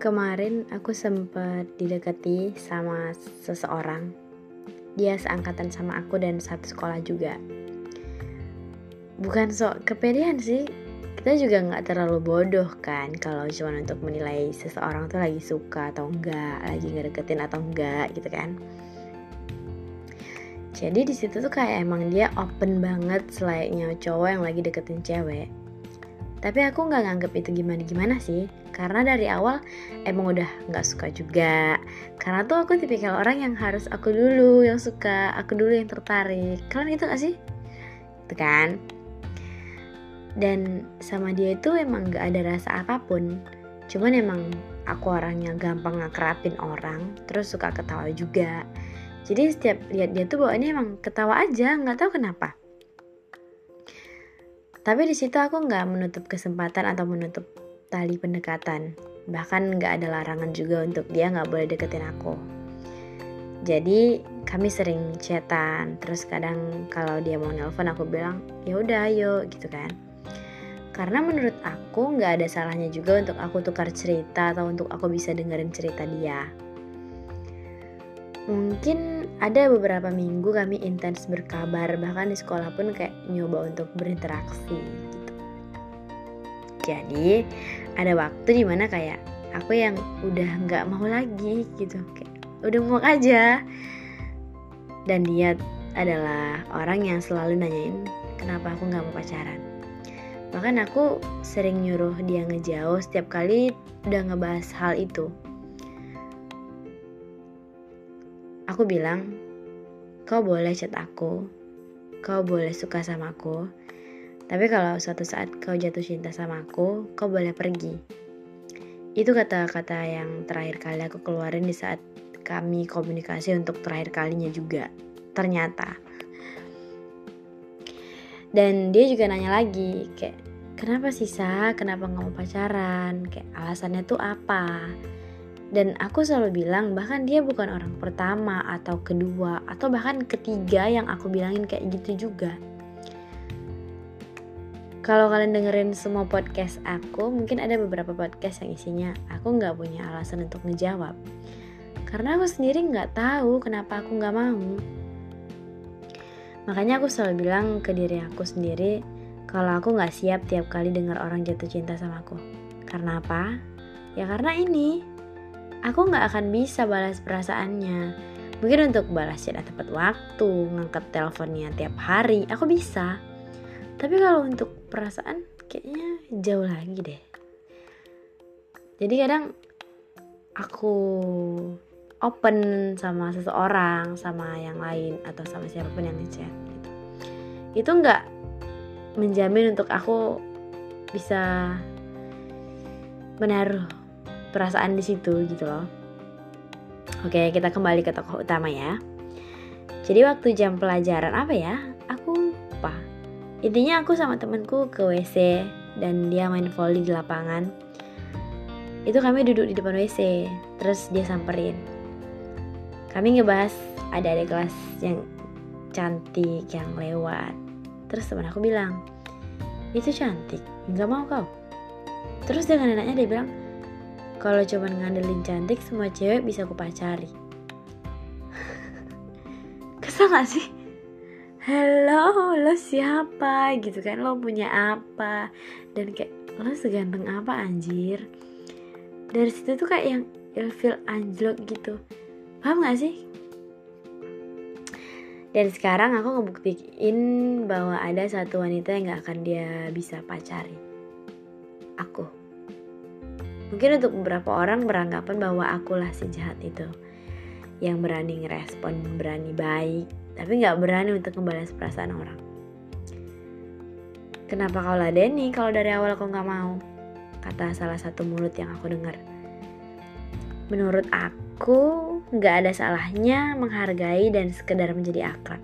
Kemarin aku sempat didekati sama seseorang. Dia seangkatan sama aku dan satu sekolah juga. Bukan sok kepedean sih, kita juga nggak terlalu bodoh kan kalau cuma untuk menilai seseorang tuh lagi suka atau enggak, lagi ngedeketin atau enggak gitu kan. Jadi di situ tuh kayak emang dia open banget selayaknya cowok yang lagi deketin cewek tapi aku nggak nganggep itu gimana-gimana sih, karena dari awal emang udah nggak suka juga. Karena tuh aku tipikal orang yang harus aku dulu yang suka, aku dulu yang tertarik. Kalian itu gak sih? Itu kan? Dan sama dia itu emang gak ada rasa apa pun. Cuman emang aku orangnya gampang ngakrapin orang, terus suka ketawa juga. Jadi setiap lihat dia tuh bawaannya emang ketawa aja, nggak tahu kenapa. Tapi di situ aku nggak menutup kesempatan atau menutup tali pendekatan. Bahkan nggak ada larangan juga untuk dia nggak boleh deketin aku. Jadi kami sering chatan, terus kadang kalau dia mau nelpon aku bilang ya udah ayo gitu kan. Karena menurut aku nggak ada salahnya juga untuk aku tukar cerita atau untuk aku bisa dengerin cerita dia. Mungkin ada beberapa minggu kami intens berkabar, bahkan di sekolah pun kayak nyoba untuk berinteraksi. Jadi ada waktu di mana kayak aku yang udah nggak mau lagi gitu, kayak udah mau aja. Dan dia adalah orang yang selalu nanyain kenapa aku nggak mau pacaran. Bahkan aku sering nyuruh dia ngejauh setiap kali udah ngebahas hal itu. Aku bilang, kau boleh chat aku, kau boleh suka sama aku, tapi kalau suatu saat kau jatuh cinta sama aku, kau boleh pergi. Itu kata-kata yang terakhir kali aku keluarin di saat kami komunikasi untuk terakhir kalinya juga. Ternyata. Dan dia juga nanya lagi, kayak, kenapa sih Sa? Kenapa gak mau pacaran? Kayak alasannya tuh apa? Dan aku selalu bilang bahkan dia bukan orang pertama atau kedua atau bahkan ketiga yang aku bilangin kayak gitu juga. Kalau kalian dengerin semua podcast aku, mungkin ada beberapa podcast yang isinya aku nggak punya alasan untuk ngejawab. Karena aku sendiri nggak tahu kenapa aku nggak mau. Makanya aku selalu bilang ke diri aku sendiri kalau aku nggak siap tiap kali dengar orang jatuh cinta sama aku. Karena apa? Ya karena ini, aku nggak akan bisa balas perasaannya. Mungkin untuk balas chat tepat waktu, ngangkat teleponnya tiap hari, aku bisa. Tapi kalau untuk perasaan, kayaknya jauh lagi deh. Jadi kadang aku open sama seseorang, sama yang lain, atau sama siapa pun yang ngechat gitu. Itu nggak menjamin untuk aku bisa menaruh perasaan di situ gitu loh. Oke, kita kembali ke tokoh utama ya. Jadi waktu jam pelajaran apa ya? Intinya aku sama temanku ke WC dan dia main volley di lapangan. Itu kami duduk di depan WC, terus dia samperin. Kami ngebahas ada ada kelas yang cantik yang lewat. Terus teman aku bilang, itu cantik, nggak mau kau. Terus dengan neneknya dia bilang, kalau cuma ngandelin cantik, semua cewek bisa aku pacari. Kesel gak sih? Hello, lo siapa? Gitu kan, lo punya apa? Dan kayak, lo seganteng apa anjir? Dari situ tuh kayak yang feel anjlok gitu. Paham gak sih? Dan sekarang aku ngebuktiin bahwa ada satu wanita yang gak akan dia bisa pacari. Aku. Mungkin untuk beberapa orang beranggapan bahwa akulah si jahat itu yang berani ngerespon, berani baik, tapi nggak berani untuk membalas perasaan orang. Kenapa kau ladeni kalau dari awal kau nggak mau? Kata salah satu mulut yang aku dengar. Menurut aku, nggak ada salahnya menghargai dan sekedar menjadi akrab.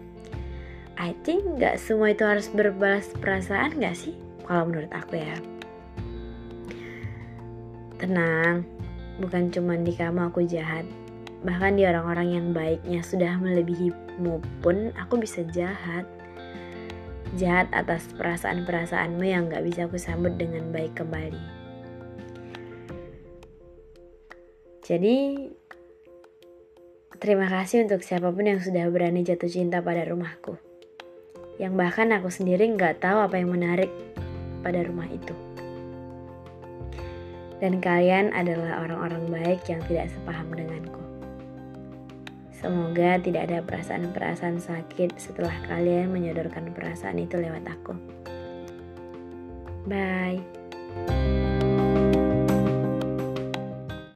I think nggak semua itu harus berbalas perasaan nggak sih? Kalau menurut aku ya. Tenang, bukan cuma di kamu aku jahat. Bahkan di orang-orang yang baiknya sudah melebihimu pun aku bisa jahat. Jahat atas perasaan-perasaanmu yang gak bisa aku sambut dengan baik kembali. Jadi, terima kasih untuk siapa pun yang sudah berani jatuh cinta pada rumahku. Yang bahkan aku sendiri nggak tahu apa yang menarik pada rumah itu. Dan kalian adalah orang-orang baik yang tidak sepaham denganku. Semoga tidak ada perasaan-perasaan sakit setelah kalian menyodorkan perasaan itu lewat aku. Bye.